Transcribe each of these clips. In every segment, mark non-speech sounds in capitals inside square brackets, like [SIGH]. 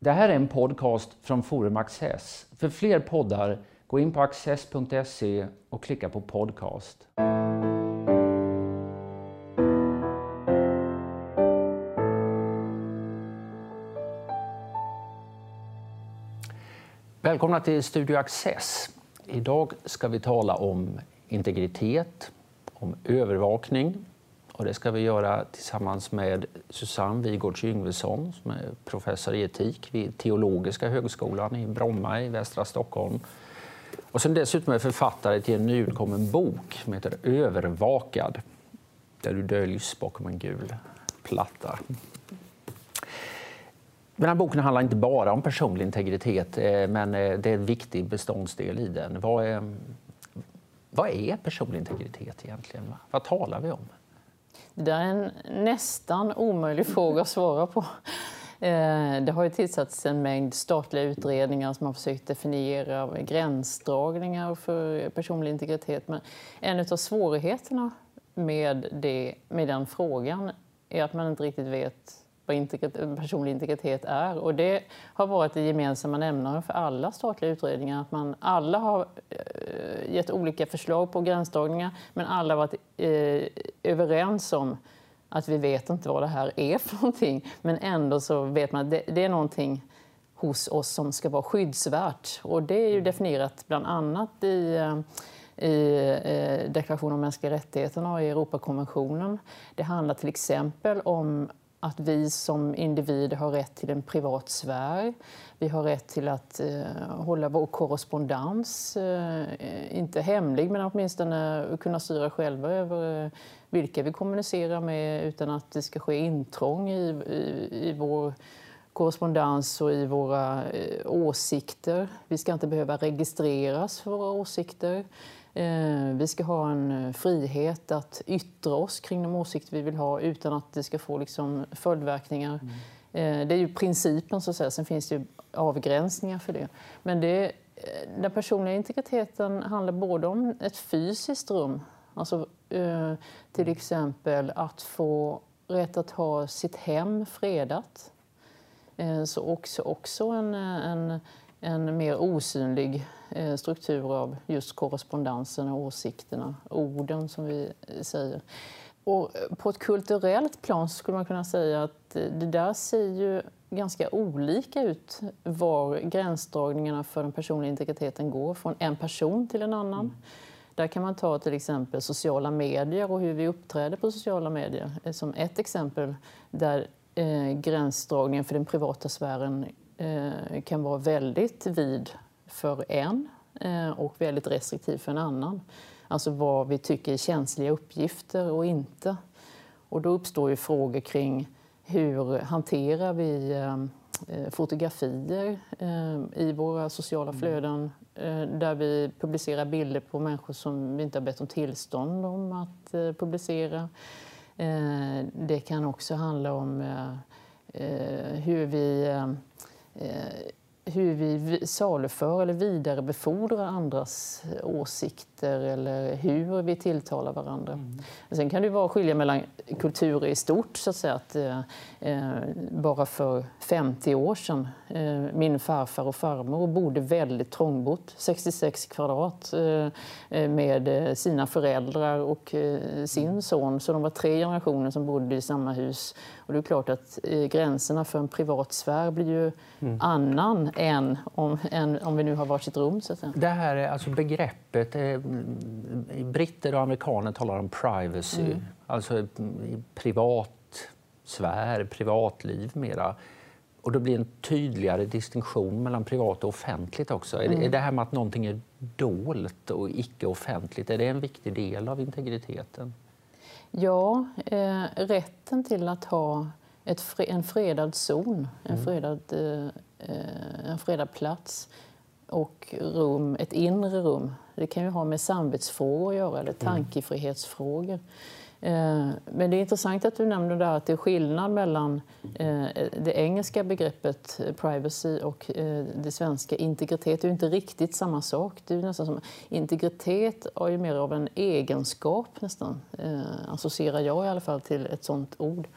Det här är en podcast från Forum Access. För fler poddar, gå in på access.se och klicka på podcast. Välkomna till Studio Access. Idag ska vi tala om integritet, om övervakning och det ska vi göra tillsammans med Susanne Wigårds Yngvesson som är professor i etik vid Teologiska högskolan i Bromma i västra Stockholm. Och sen dessutom är författare till en nyutkommen bok som heter Övervakad där du döljs bakom en gul platta. Den här boken handlar inte bara om personlig integritet eh, men eh, det är en viktig beståndsdel i den. Vad är, vad är personlig integritet egentligen? Vad talar vi om? Det är en nästan omöjlig fråga att svara på. Eh, det har ju tillsatts en mängd statliga utredningar som har försökt definiera gränsdragningar för personlig integritet. Men en av svårigheterna med, det, med den frågan är att man inte riktigt vet vad integritet, personlig integritet är. Och det har varit det gemensamma nämnaren för alla statliga utredningar. Att man, alla har eh, gett olika förslag på gränsdragningar men alla har varit eh, överens om att vi vet inte vad det här är för någonting. Men ändå så vet man att det, det är någonting hos oss som ska vara skyddsvärt. Och det är ju definierat bland annat i eh, i eh, deklarationen om mänskliga rättigheterna och i Europakonventionen. Det handlar till exempel om att vi som individer har rätt till en privat sfär. Vi har rätt till att eh, hålla vår korrespondens, eh, inte hemlig, men åtminstone kunna styra själva över eh, vilka vi kommunicerar med utan att det ska ske intrång i, i, i vår korrespondens och i våra eh, åsikter. Vi ska inte behöva registreras för våra åsikter. Eh, vi ska ha en eh, frihet att yttra oss kring de åsikter vi vill ha utan att det ska få liksom följdverkningar. Mm. Det är ju principen, så att säga. sen finns det ju avgränsningar för det. Men det, den personliga integriteten handlar både om ett fysiskt rum, alltså till exempel att få rätt att ha sitt hem fredat. Så också, också en, en, en mer osynlig Eh, struktur av just korrespondensen och åsikterna, orden som vi säger. Och eh, på ett kulturellt plan skulle man kunna säga att eh, det där ser ju ganska olika ut var gränsdragningarna för den personliga integriteten går från en person till en annan. Mm. Där kan man ta till exempel sociala medier och hur vi uppträder på sociala medier som ett exempel där eh, gränsdragningen för den privata sfären eh, kan vara väldigt vid för en eh, och väldigt restriktiv för en annan. Alltså vad vi tycker är känsliga uppgifter och inte. Och då uppstår ju frågor kring hur hanterar vi eh, fotografier eh, i våra sociala mm. flöden där vi publicerar bilder på människor som vi inte har bett om tillstånd om att publicera. Det kan också handla om hur vi Eh, hur vi saluför eller vidarebefordrar andras åsikter eller hur vi tilltalar varandra. Mm. Sen kan det vara skilja mellan kulturer i stort. Så att säga, att, eh, eh bara för 50 år sedan, eh, min farfar och farmor bodde väldigt trångbott, 66 kvadrat, eh, eh, med sina föräldrar och eh, sin son. Så de var tre generationer som bodde i samma hus. Och det är klart att gränserna för en privat sfär blir ju mm. annan än om, än om vi nu har varsitt rum. Så att säga. Det här är alltså begreppet, eh, britter och amerikaner talar om privacy, mm. alltså privat sfär, privatliv mera. Och det blir en tydligare distinktion mellan privat och offentligt också. Mm. Är det här med att någonting är dolt och icke offentligt, är det en viktig del av integriteten? Ja, eh, rätten till att ha ett, en fredad zon, en, mm. fredad, eh, eh, en fredad plats och rum, ett inre rum. Det kan ju ha med samvetsfrågor att göra, eller mm. tankefrihetsfrågor. Eh, men det är intressant att du nämner där att det är skillnad mellan eh, det engelska begreppet privacy och eh, det svenska integritet. Det är inte riktigt samma sak. Det är nästan som, integritet är ju mer av en egenskap nästan, associerar jag i alla fall till ett sånt ord.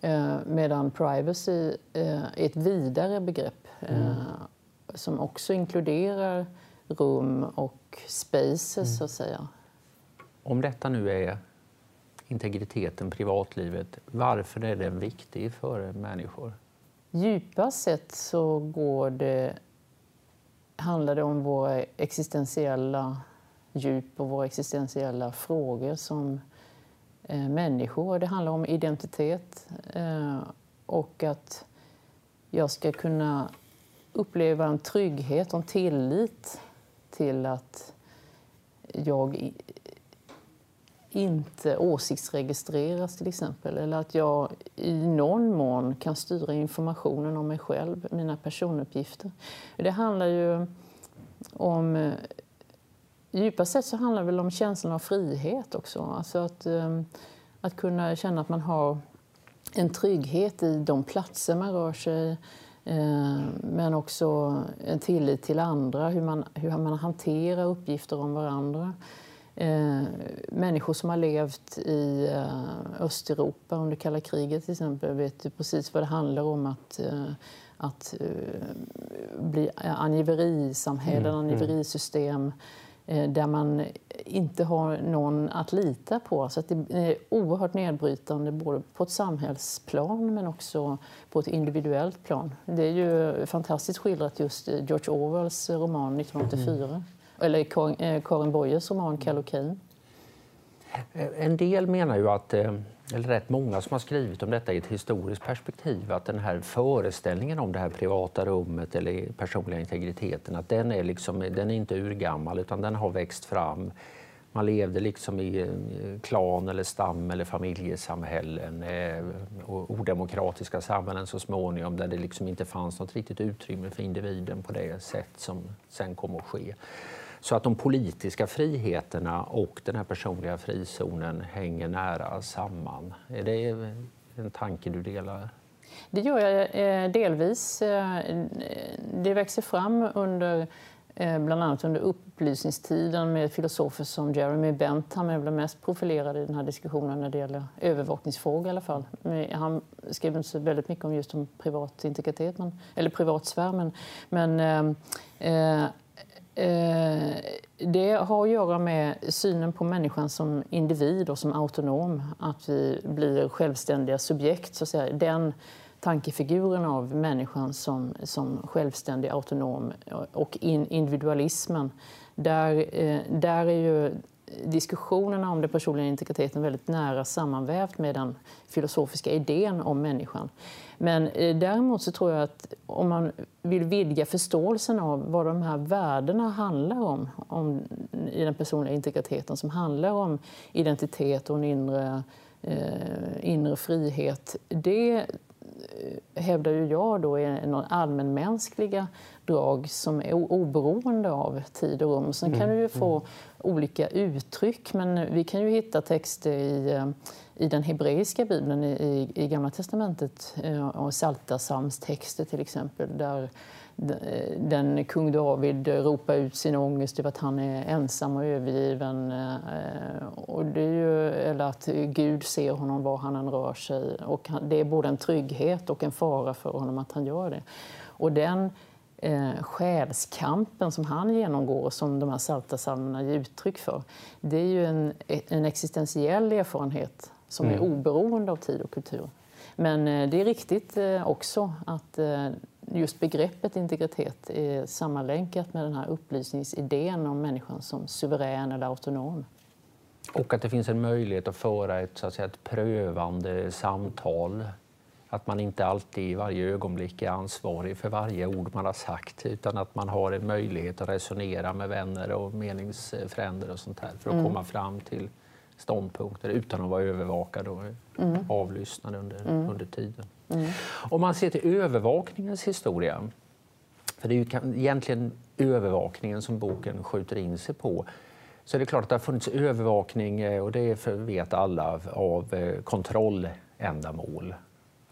Eh, medan privacy är ett vidare begrepp mm. Som också inkluderar rum och spaces, mm. så att säga. Om detta nu är integriteten, privatlivet, varför är den viktig för människor? Djupast sett så går det, handlar det om våra existentiella djup och våra existentiella frågor som eh, människor. Det handlar om identitet eh, och att jag ska kunna uppleva en trygghet och en tillit till att jag inte åsiktsregistreras till exempel. Eller att jag i någon mån kan styra informationen om mig själv, mina personuppgifter. Det handlar ju om... Eh, Djupast sett så handlar det väl om känslan av frihet också. Alltså att, eh, att kunna känna att man har en trygghet i de platser man rör sig i men också en tillit till andra, hur man, hur man hanterar uppgifter om varandra. Eh, människor som har levt i eh, Östeuropa under kalla kriget till exempel vet ju precis vad det handlar om att, eh, att eh, bli angiverisamhällen, mm, mm. Eh, där man inte har någon att lita på. Så det är oerhört nedbrytande både på ett samhällsplan men också på ett individuellt plan. Det är ju fantastiskt skildrat just i George Orwells roman 1984. Mm eller eh, Karin Boyes roman Kallocain. Eh, en del menar ju att, eh, eller rätt många som har skrivit om detta i ett historiskt perspektiv, att den här föreställningen om det här privata rummet eller personliga integriteten, att den är, liksom, den är inte urgammal utan den har växt fram. Man levde liksom i eh, klan eller stam eller familjesamhällen eh, och odemokratiska samhällen så småningom där det liksom inte fanns något riktigt utrymme för individen på det sätt som sen kom att ske. Så att de politiska friheterna och den här personliga frizonen hänger nära samman. Är det en tanke du delar? Det gör jag eh, delvis. Eh, det växer fram under eh, bland annat under upplysningstiden med filosofer som Jeremy Bentham är väl mest profilerad i den här diskussionen när det gäller övervakningsfrågor i alla fall. Han skrev inte så väldigt mycket om just om privat integritet, men, eller privatsfär, men, men eh, Eh, det har att göra med synen på människan som individ och som autonom. Att vi blir självständiga subjekt. Så att säga. Den tankefiguren av människan som, som självständig, autonom och in, individualismen. Där, eh, där är ju diskussionerna om den personliga integriteten väldigt nära sammanvävt med den filosofiska idén om människan. Men eh, däremot så tror jag att om man vill vidga förståelsen av vad de här värdena handlar om, om i den personliga integriteten som handlar om identitet och en inre, eh, inre frihet. Det eh, hävdar ju jag då är någon allmänmänskliga drag som är oberoende av tid och rum. Sen kan mm. du ju få mm olika uttryck, men vi kan ju hitta texter i, eh, i den hebreiska bibeln, i, i Gamla testamentet, eh, och Saltasams texter till exempel, där eh, den kung David ropar ut sin ångest över att han är ensam och övergiven. Och det är ju, eller att Gud ser honom var han än rör sig. Och det är både en trygghet och en fara för honom att han gör det. Och den eh, själskampen som han genomgår, som de här saltasalmerna ger uttryck för, det är ju en, en existentiell erfarenhet som mm. är oberoende av tid och kultur. Men eh, det är riktigt eh, också att eh, just begreppet integritet är sammanlänkat med den här upplysningsidén om människan som suverän eller autonom. Och att det finns en möjlighet att föra ett, så att säga, ett prövande samtal att man inte alltid i varje ögonblick är ansvarig för varje ord man har sagt utan att man har en möjlighet att resonera med vänner och meningsfränder och sånt här för att mm. komma fram till ståndpunkter utan att vara övervakad och mm. avlyssnad under, mm. under tiden. Mm. Om man ser till övervakningens historia, för det är ju egentligen övervakningen som boken skjuter in sig på, så är det klart att det har funnits övervakning, eh, och det vet alla, av eh, kontrolländamål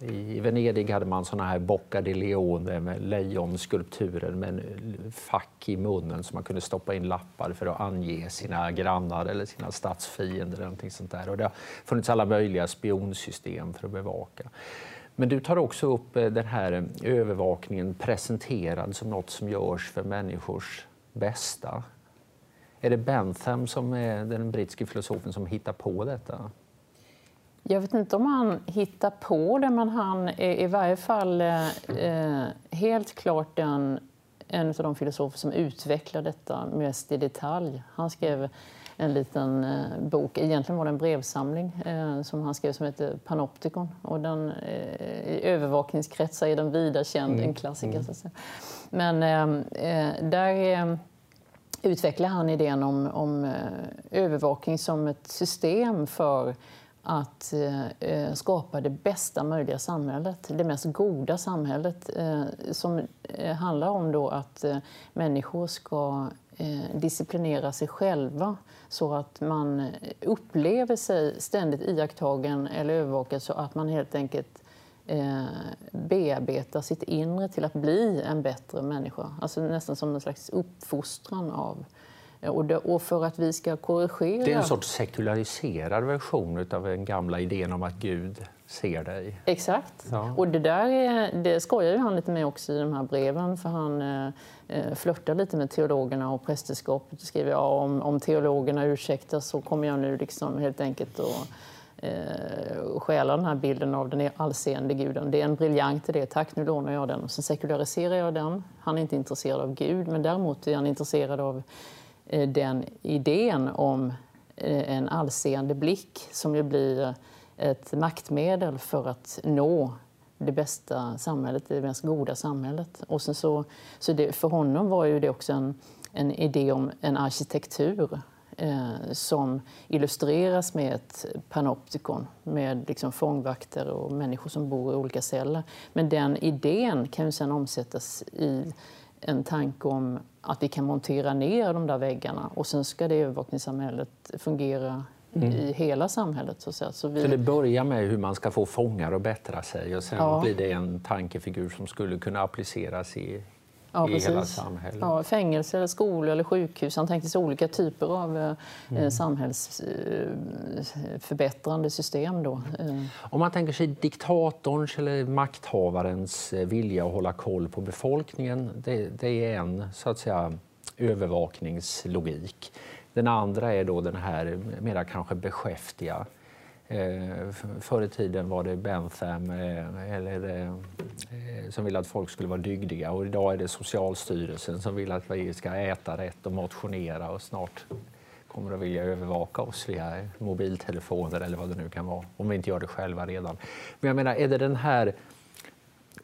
i Venedig hade man såna här Bocca di Leone med lejonskulpturer med en fack i munnen som man kunde stoppa in lappar för att ange sina grannar eller sina statsfiender. Eller någonting sånt där. Och det har funnits alla möjliga spionsystem för att bevaka. Men du tar också upp eh, den här övervakningen presenterad som något som görs för människors bästa. Är det Bentham som är den brittiske filosofen som hittar på detta? Jag vet inte om han hittar på det, men han är i varje fall eh, eh helt klart den, en av de filosofer som utvecklar detta mest i detalj. Han skrev en liten eh, bok, egentligen var det en brevsamling eh, som han skrev som heter Panoptikon. Och den, eh, I övervakningskretsar är den vida känd, mm. en klassiker. Mm. Så Men eh, där utvecklar han idén om, om övervakning som ett system för att eh, eh, skapa det bästa möjliga samhället, det mest goda samhället eh, som eh, handlar om då att eh, människor ska eh, disciplinera sig själva så att man upplever sig ständigt iakttagen eller övervakad så att man helt enkelt eh, bearbetar sitt inre till att bli en bättre människa. Alltså nästan som en slags uppfostran av och, det, och, för att vi ska korrigera... Det är en sorts sekulariserad version av den gamla idén om att Gud ser dig. Exakt. Ja. Och det där är, det skojar ju han lite med också i de här breven för han eh, eh flörtar lite med teologerna och prästerskapet och skriver ja, om, om teologerna ursäktar så kommer jag nu liksom helt enkelt att eh, stjäla den här bilden av den allseende guden. Det är en briljant idé, tack nu lånar jag den. Och sen sekulariserar jag den. Han är inte intresserad av Gud men däremot är han intresserad av Eh, Eh, den idén om eh, en allseende blick som ju blir ett maktmedel för att nå det bästa samhället, det mest goda samhället. Och sen så, så det, för honom var ju det också en, en idé om en arkitektur eh, som illustreras med ett panoptikon med liksom fångvakter och människor som bor i olika celler. Men den idén kan ju sedan omsättas i en tanke om att vi kan montera ner de där väggarna och sen ska det övervakningssamhället fungera mm. i hela samhället. Så, att så, vi... så det börjar med hur man ska få fångar att bättra sig och sen ja. blir det en tankefigur som skulle kunna appliceras i, ja, i precis. hela samhället. Ja, fängelse, eller skolor eller sjukhus. Han tänkte sig olika typer av eh, mm. samhällsförbättrande system. Då. Eh. Om man tänker sig diktatorns eller makthavarens eh, vilja att hålla koll på befolkningen, det, det är en så att säga övervakningslogik. Den andra är då den här mera kanske beskäftiga Eh, förr i tiden var det Bentham eh, eller, eh, som ville att folk skulle vara dygdiga och idag är det Socialstyrelsen som vill att vi ska äta rätt och motionera och snart kommer att vilja övervaka oss via mobiltelefoner eller vad det nu kan vara, om vi inte gör det själva redan. Men jag menar, är det den här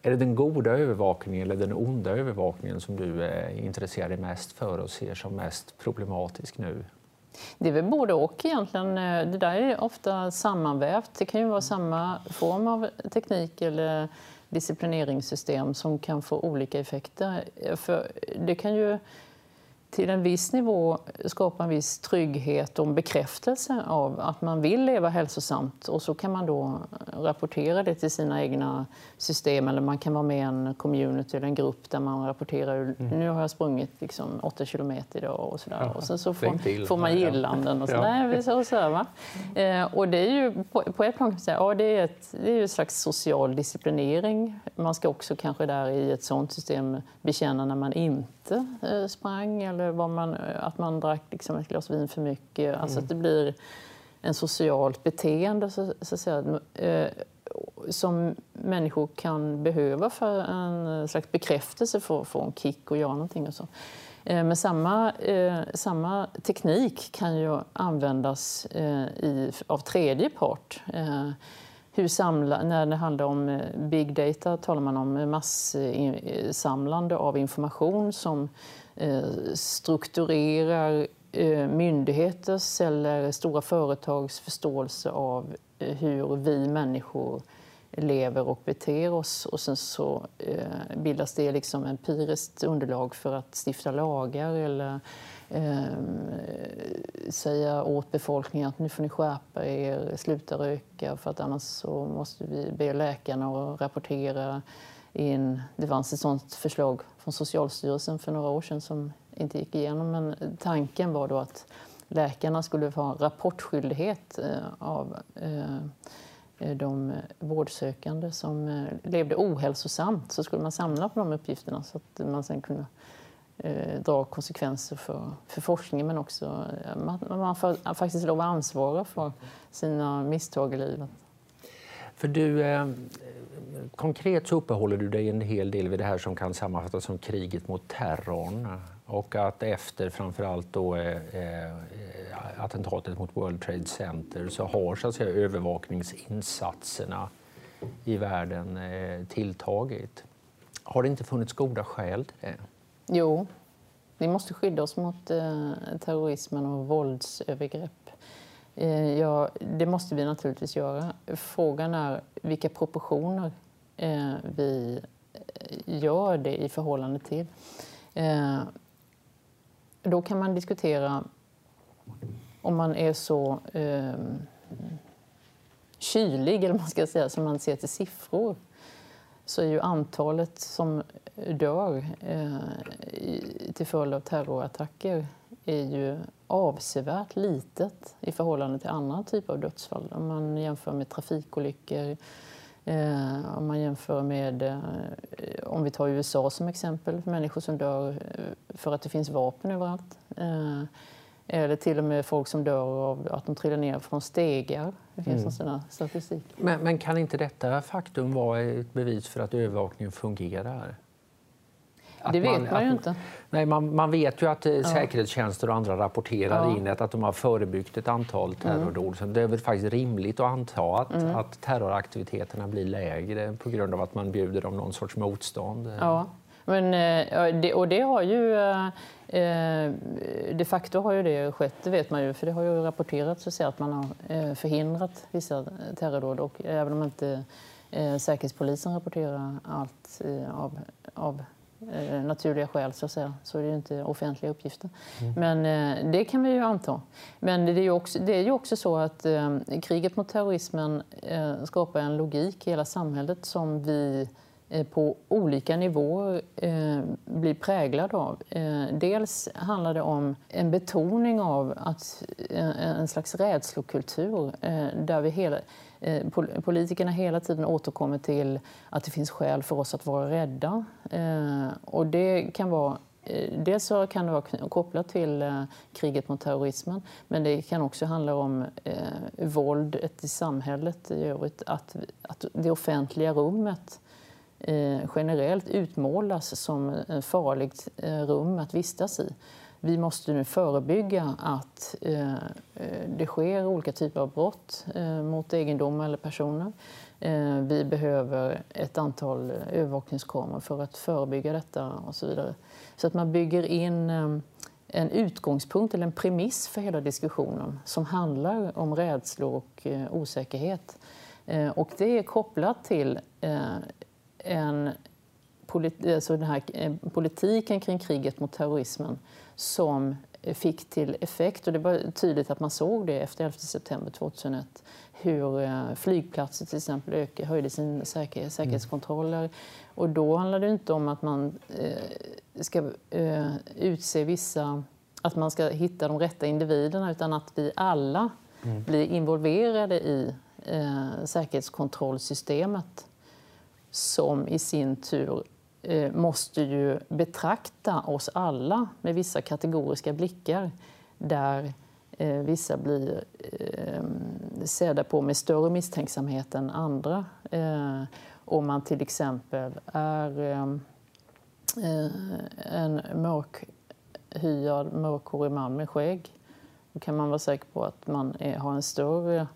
är det den goda övervakningen eller den onda övervakningen som du eh, är intresserad mest för och ser som mest problematisk nu? Det är väl både och egentligen. Eh, det där är ofta sammanvävt. Det kan ju vara samma form av teknik eller disciplineringssystem som kan få olika effekter. Eh, för det kan ju till en viss nivå skapa en viss trygghet och en bekräftelse av att man vill leva hälsosamt. Och så kan man då rapportera det till sina egna system eller man kan vara med i en community eller en grupp där man rapporterar mm. nu har jag sprungit liksom 8 kilometer idag och sådär. Ja, och sen så får, får man gillanden och så. Ja. så, så, va? Eh, och det är ju på, på ett plan kan man säga, ja, det är, ett, det är ett slags social disciplinering. Man ska också kanske där i ett sådant system bekänna när man inte eh, sprang eller vad man, att man drack liksom ett glas vin för mycket. Mm. Alltså att det blir en socialt beteende så, så att säga, eh, som människor kan behöva för en slags bekräftelse för att få en kick och göra någonting. Och så. Eh, men samma, eh, samma teknik kan ju användas eh, i, av tredje part. Eh, hur samla, när det handlar om eh, big data talar man om massamlande av information som eh, Eh, strukturerar eh, myndigheters eller stora företags förståelse av eh, hur vi människor lever och beter oss och sen så bildas det liksom empiriskt underlag för att stifta lagar eller säga åt befolkningen att nu får ni skärpa er, sluta röka för att annars så måste vi be läkarna att rapportera in. Det fanns ett sådant förslag från Socialstyrelsen för några år sedan som inte gick igenom. Men tanken var då att läkarna skulle få rapportskyldighet eh, av eh, eh, de vårdsökande som levde ohälsosamt. Så skulle man samla på de uppgifterna så att man sen kunde dra konsekvenser för, för forskningen men också man, man får faktiskt lov att ansvara för sina misstag i livet. För du, eh, konkret så uppehåller du dig en hel del vid det här som kan sammanfattas som kriget mot terrorn och att efter framförallt då, eh, eh, attentatet mot World Trade Center så har så att säga, övervakningsinsatserna i världen eh, tilltagit. Har det inte funnits goda skäl till det? Jo, vi måste skydda oss mot eh, terrorismen och våldsövergrepp. Eh, ja, det måste vi naturligtvis göra. Frågan är vilka proportioner eh, vi eh, gör det i förhållande till. Då kan man diskutera om man är så eh, kylig, eller man ska säga, som man ser till siffror så är ju antalet som dör eh, till följd av terrorattacker är ju avsevärt litet i förhållande till andra typer av dödsfall. Om man jämför med trafikolyckor, eh, om man jämför med, eh, om vi tar USA som exempel, människor som dör eh, för att det finns vapen överallt. Eh, eller till och med folk som dör av att de trillar ner från stegar. Det finns mm. sån statistik. Men, men kan inte detta faktum vara ett bevis för att övervakningen fungerar? Det vet man, man ju inte. Nej, man, man, vet ju att eh, ja. säkerhetstjänster och andra rapporterar ja. in att, att de har förebyggt ett antal terrordåd. Mm. Det är väl faktiskt rimligt att anta att, mm. att terroraktiviteterna blir lägre på grund av att man bjuder dem någon sorts motstånd. Ja. Men, eh, och det har ju eh, de facto har ju det skett, det vet man ju, för det har ju rapporterats att man har förhindrat vissa terrordåd och även om inte Säkerhetspolisen rapporterar allt av, av eh, naturliga skäl så, att säga. så är det ju inte offentliga uppgifter. Mm. Men eh, det kan vi ju anta. Men det är ju också, det är ju också så att eh, kriget mot terrorismen eh, skapar en logik i hela samhället som vi eh, på olika nivåer eh, blir präglade av. dels handlar det om en betoning av att, en slags rädslokultur där vi hela Eh, Eh, politikerna hela tiden återkommer till att det finns skäl för oss att vara rädda. Eh, och det kan vara eh, Dels så kan det vara kopplat till kriget mot terrorismen men det kan också handla om eh, våldet i samhället i övrigt. Att, att det offentliga rummet eh, generellt utmålas som ett farligt eh, rum att vistas i vi måste nu förebygga att eh, eh, det sker olika typer av brott eh, mot egendom eller personer. Eh, vi behöver ett antal eh, övervakningskameror för att förebygga detta och så vidare. Så att man bygger in eh, en utgångspunkt eller en premiss för hela diskussionen som handlar om rädslor och osäkerhet. och det är kopplat till en alltså den här politiken kring kriget mot terrorismen som fick till effekt, och det var tydligt att man såg det efter 11 september 2001, hur eh, flygplatser till exempel ökade, höjde sin säkerhet, säkerhetskontroller. Och då handlar det inte om att man eh, ska eh, utse vissa, att man ska hitta de rätta individerna, utan att vi alla mm. blir involverade i säkerhetskontrollsystemet som i sin tur Eh, Eh, måste ju betrakta oss alla med vissa kategoriska blickar där eh, vissa blir eh, sedda på med större misstänksamhet än andra. Om man till exempel är en mörkhyad, mörkhårig man med skägg då kan man vara säker på att man har en större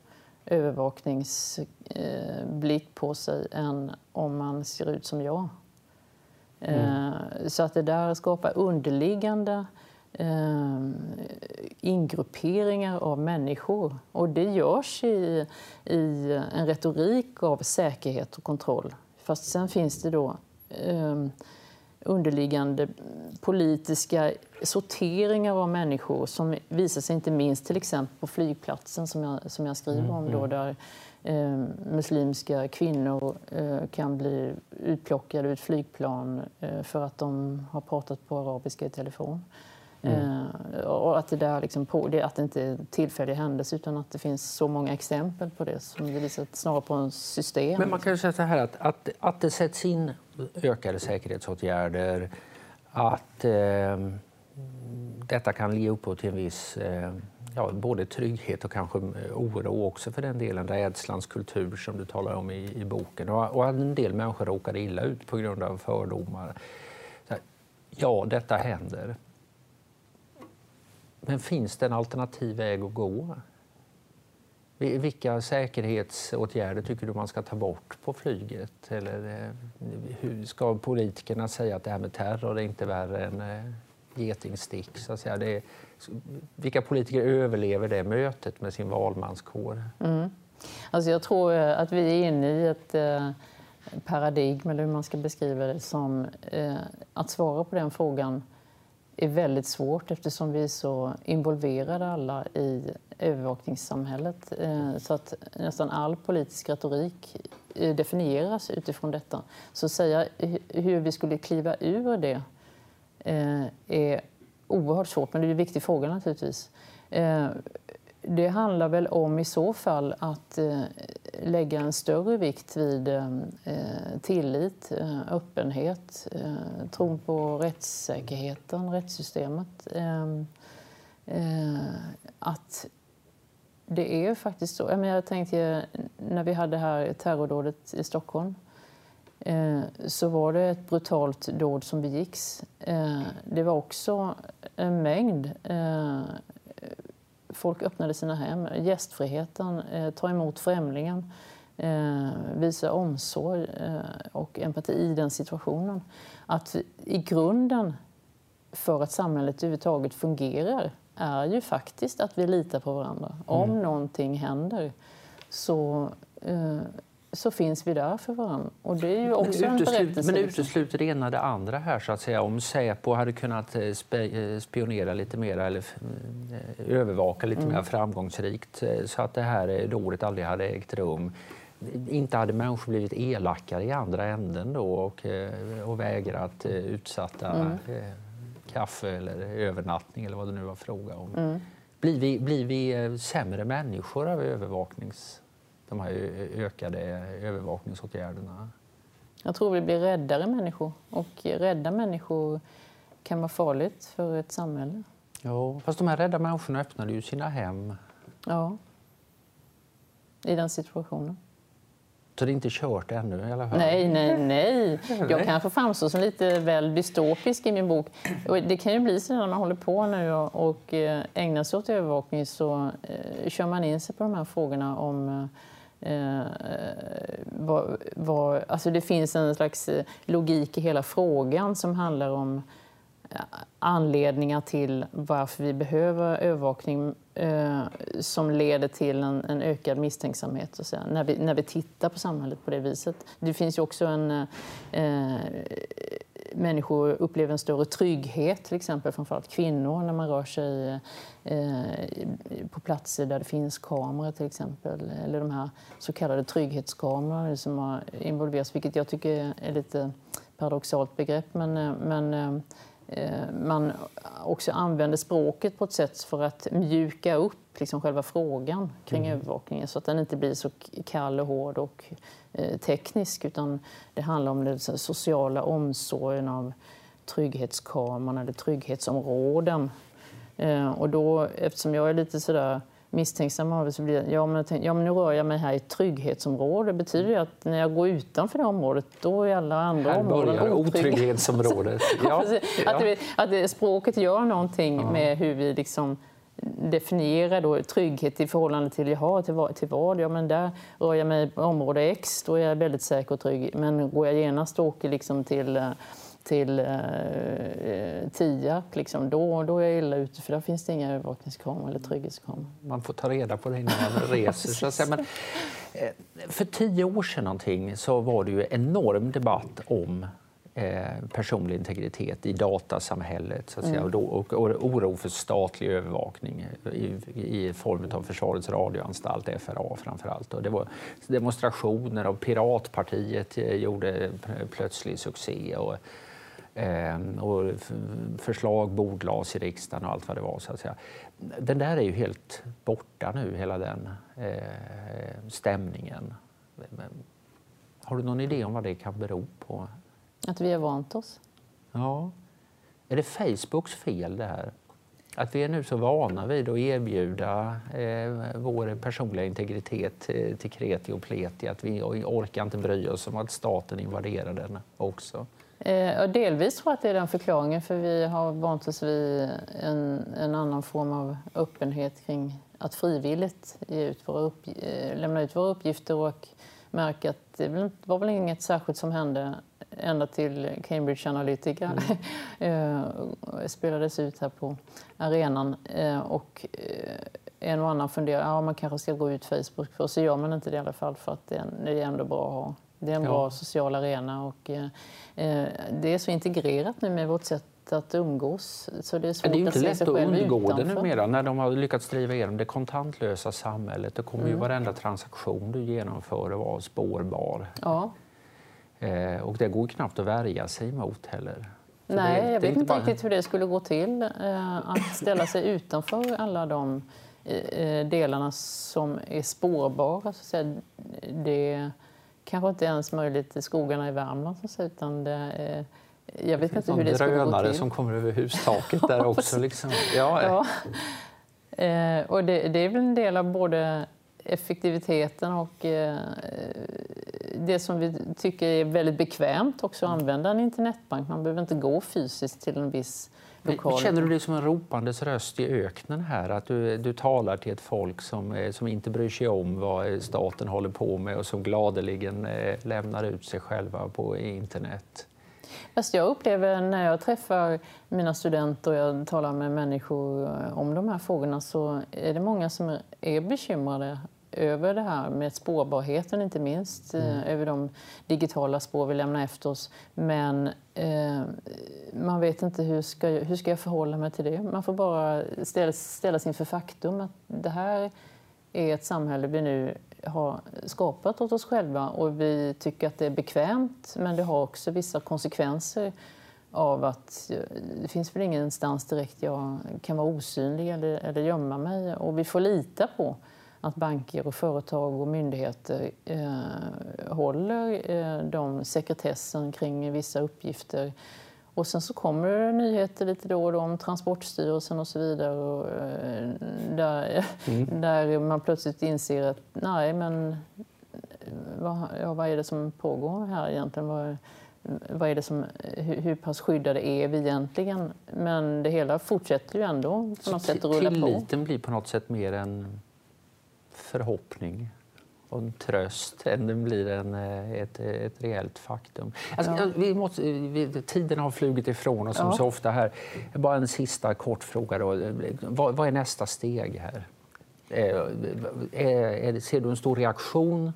övervakningsblick på sig än om man ser ut som jag. Mm. Eh, så att det där skapar underliggande eh, ingrupperingar av människor. Och det görs i, i en retorik av säkerhet och kontroll. Fast sen finns det då eh, underliggande politiska sorteringar av människor som visar sig inte minst till exempel på flygplatsen som jag, som jag skriver om då, mm, mm. där eh, muslimska kvinnor eh, kan bli utplockade ur ett flygplan eh, för att de har pratat på arabiska i telefon. Mm. Eh, och att det, där liksom på, det, att det inte är tillfälliga händelser utan att det finns så många exempel på det som visar snarare på en system. Men man kan säga så här att, att, att det sätts in ökade säkerhetsåtgärder, att eh, detta kan ge upphov till en viss eh, ja, både trygghet och kanske oro också för den delen, rädslans kultur som du talar om i, i boken. Och, och en del människor råkar illa ut på grund av fördomar. Här, ja, detta händer. Men finns det en alternativ väg att gå? Vilka säkerhetsåtgärder tycker du man ska ta bort på flyget? Eller eh, hur ska politikerna säga att det här med terror är inte värre än eh, getingstick? Så att säga. Det är, vilka politiker överlever det mötet med sin valmanskår? Mm. Alltså jag tror eh, att vi är inne i ett paradigm, eller hur man ska beskriva det, som att svara på den frågan är väldigt svårt eftersom vi är så involverade alla i övervakningssamhället. Eh, så att nästan all politisk retorik eh, definieras utifrån detta. Så att säga hur vi skulle kliva ur det eh, är oerhört svårt, men det är en viktig fråga naturligtvis. Det handlar väl om i så fall att eh, lägga en större vikt vid eh, eh, tillit, öppenhet, tron på rättssäkerheten, rättssystemet. Ehm, att det är faktiskt så. Jag, tänkte när vi hade här terrordådet i Stockholm så var det ett brutalt dåd som begicks. Det var också en mängd folk öppnade sina hem. Gästfriheten, eh, ta emot främlingen, eh, visa omsorg eh, och empati i den situationen. Att i grunden för att samhället överhuvudtaget fungerar är ju faktiskt att vi litar på varandra. Om mm. någonting händer så så finns vi där för varandra. Och det är ju också men en berättelse. Men utesluter det ena det andra här så att säga? Om Säpo hade kunnat eh, eh, spionera lite mer eller eh, övervaka lite mm. mer framgångsrikt så att det här dådet aldrig hade ägt rum. Inte hade människor blivit elakare i andra änden då och, och vägrat utsatta mm. kaffe eller övernattning eller vad det nu var fråga om. Mm. Blir, vi, blir vi sämre människor av övervaknings de här ökade övervakningsåtgärderna? Jag tror vi blir räddare människor och rädda människor kan vara farligt för ett samhälle. Ja, fast de här rädda människorna öppnade ju sina hem. Ja, i den situationen. Så det är inte kört ännu i alla fall? Nej, nej, nej. Jag kanske framstår som lite väl dystopisk i min bok. det kan ju bli så när man håller på nu och eh, ägnar sig åt övervakning så eh, kör man in sig på de här frågorna om eh, eh var, var, alltså det finns en slags eh, logik i hela frågan som handlar om eh, anledningar till varför vi behöver övervakning eh, som leder till en, en ökad misstänksamhet och så, när, vi, när vi tittar på samhället på det viset. Det finns ju också en... Eh, människor upplever en större trygghet, till exempel framförallt kvinnor, när man rör sig eh, på platser där det finns kameror till exempel. Eller de här så kallade trygghetskamerorna som har involverats, vilket jag tycker är lite paradoxalt begrepp. Men, eh, men eh, man också använder språket på ett sätt för att mjuka upp liksom själva frågan kring mm. övervakningen så att den inte blir så kall och hård och eh, teknisk utan det handlar om den sociala omsorgen av trygghetskameran eller trygghetsområden. Eh, och då, eftersom jag är lite sådär misstänksam av det så blir det, ja men, tänk, ja men nu rör jag mig här i ett trygghetsområde. Betyder det att när jag går utanför det området då är alla andra här områden otrygga? otrygghetsområdet. [LAUGHS] ja. att, det, att det, språket gör någonting ja. med hur vi liksom definiera då trygghet i förhållande till, jaha, till, vad, till vad? Ja, men där rör jag mig på område X, då är jag väldigt säker och trygg. Men går jag genast och åker liksom till, till eh, Tierp, liksom, då, då är jag illa ute för där finns det inga övervakningskameror eller trygghetskameror. Man får ta reda på det innan man [LAUGHS] reser. så att säga. Men, eh, för tio år sedan någonting så var det ju enorm debatt om eh, personlig integritet i datasamhället så att säga, mm. och, då, och, och oro för statlig övervakning i, i form av Försvarets radioanstalt, FRA framför allt. Och det var demonstrationer och Piratpartiet eh, gjorde plötslig succé. Och, eh, och förslag bordlades i riksdagen och allt vad det var. Så att säga. Den där är ju helt borta nu, hela den eh, stämningen. Har du någon idé om vad det kan bero på? Att vi har vant oss. Ja. Är det Facebooks fel det här? Att vi är nu så vana vid att erbjuda eh, vår personliga integritet eh, till kreti och pleti att vi orkar inte bry oss om att staten invaderar den också. Eh, delvis tror jag att det är den förklaringen för vi har vant oss vid en, en annan form av öppenhet kring att frivilligt ge ut upp, eh, lämna ut våra uppgifter och märka att det var väl inget särskilt som hände ända till Cambridge Analytica mm. [LAUGHS] Eh, spelades ut här på arenan. Eh, och eh, en och annan funderar ja man kanske ska gå ut Facebook, för så gör man inte det i alla fall för att det är, det är ändå bra att ha. Det är en ja. bra social arena och eh, det är så integrerat nu med vårt sätt att umgås. Så det är svårt det är ju inte lätt att undgå det numera när de har lyckats driva igenom det kontantlösa samhället. Då kommer mm. ju varenda transaktion du genomför att vara spårbar. Ja. Eh, och det går knappt att värja sig emot heller. För Nej, det, jag vet inte bara... riktigt hur det skulle gå till eh, att ställa sig utanför alla de eh, delarna som är spårbara. Så att det kanske inte ens möjligt i skogarna i Värmland, utan det jag vet inte hur det skulle gå till. som kommer över hustaket [LAUGHS] där också. Liksom. Ja. ja. Eh, och det, det, är väl en del av både effektiviteten och eh, det som vi tycker är väldigt bekvämt också att använda en internetbank. Man behöver inte gå fysiskt till en viss lokal. Känner du dig som en ropandes röst i öknen här? Att du, du talar till ett folk som, eh, som inte bryr sig om vad staten håller på med och som gladeligen eh, lämnar ut sig själva på internet? Fast jag upplever när jag träffar mina studenter och jag talar med människor om de här frågorna så är det många som är bekymrade över det här med spårbarheten inte minst, eh, mm. över de digitala spår vi lämnar efter oss. Men eh, man vet inte hur ska, jag, hur ska jag förhålla mig till det. Man får bara ställa, ställas inför faktum att det här är ett samhälle vi nu har skapat åt oss själva och vi tycker att det är bekvämt men det har också vissa konsekvenser av att eh, det finns väl ingenstans direkt jag kan vara osynlig eller, eller gömma mig och vi får lita på att banker och företag och myndigheter eh, håller eh, de sekretessen kring vissa uppgifter. Och sen så kommer det nyheter lite då och då om Transportstyrelsen och så vidare. Och, eh, där, mm. [LAUGHS] där man plötsligt inser att nej, men eh, vad, ja, vad är det som pågår här egentligen? Vad, vad är det som, hur, hur pass skyddade är vi egentligen? Men det hela fortsätter ju ändå på något sätt att rulla på. Tilliten blir på något sätt mer en förhoppning och en tröst än den blir en, eh, ett, ett reellt faktum. Alltså, ja. vi måste, vi, tiden har flugit ifrån oss som ja. så ofta här. Bara en sista kort fråga. Då. Vad, vad är nästa steg här? Är, eh, är, ser du en stor reaktion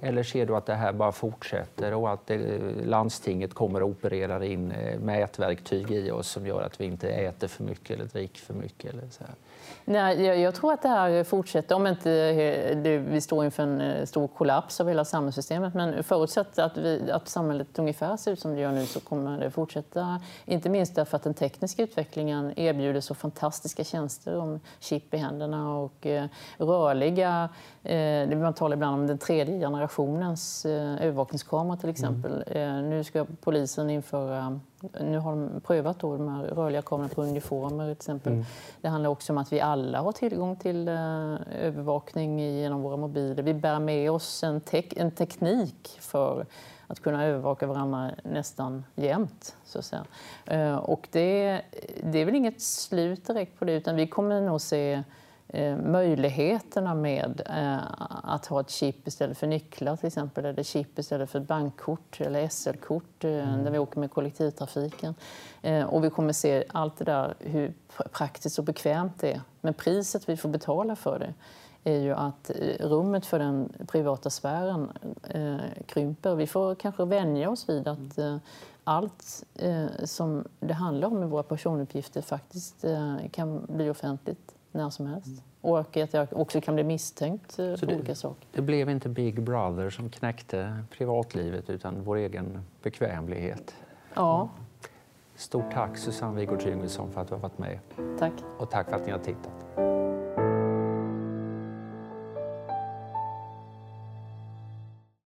eller ser du att det här bara fortsätter och att det, landstinget kommer att operera in eh, mätverktyg i oss som gör att vi inte äter för mycket eller dricker för mycket? Eller så här? Nej, jag, jag, tror att det här fortsätter, om inte det, vi står inför en eh, stor kollaps av hela samhällssystemet. Men förutsatt att, vi, att samhället ungefär ser ut som det gör nu så kommer det fortsätta. Inte minst därför att den tekniska utvecklingen erbjuder så fantastiska tjänster om chip i händerna och eh, rörliga... Eh, man talar ibland om den tredje generationens eh, övervakningskamera till exempel. Mm. Eh, nu ska polisen införa nu har de prövat då de här rörliga kamerorna på uniformer till exempel. Mm. Det handlar också om att vi alla har tillgång till uh, övervakning genom våra mobiler. Vi bär med oss en, tek en teknik för att kunna övervaka varandra nästan jämt. Så att säga. Uh, och det, det är väl inget slut direkt på det, utan vi kommer nog se möjligheterna med eh, att ha ett chip istället för nycklar till exempel, eller chip istället för bankkort eller SL-kort eh, mm. när vi åker med kollektivtrafiken. Eh, och vi kommer se allt det där, hur praktiskt och bekvämt det är. Men priset vi får betala för det är ju att eh, rummet för den privata sfären eh, krymper. Vi får kanske vänja oss vid att eh, allt eh, som det handlar om med våra personuppgifter faktiskt eh, kan bli offentligt när som helst. Mm. Och att jag också kan bli misstänkt eh, för det, olika saker. Det blev inte Big Brother som knäckte privatlivet utan vår egen bekvämlighet. Ja. Stort tack Susanne Wigård Yngvesson för att du har varit med. Tack. Och tack för att ni har tittat.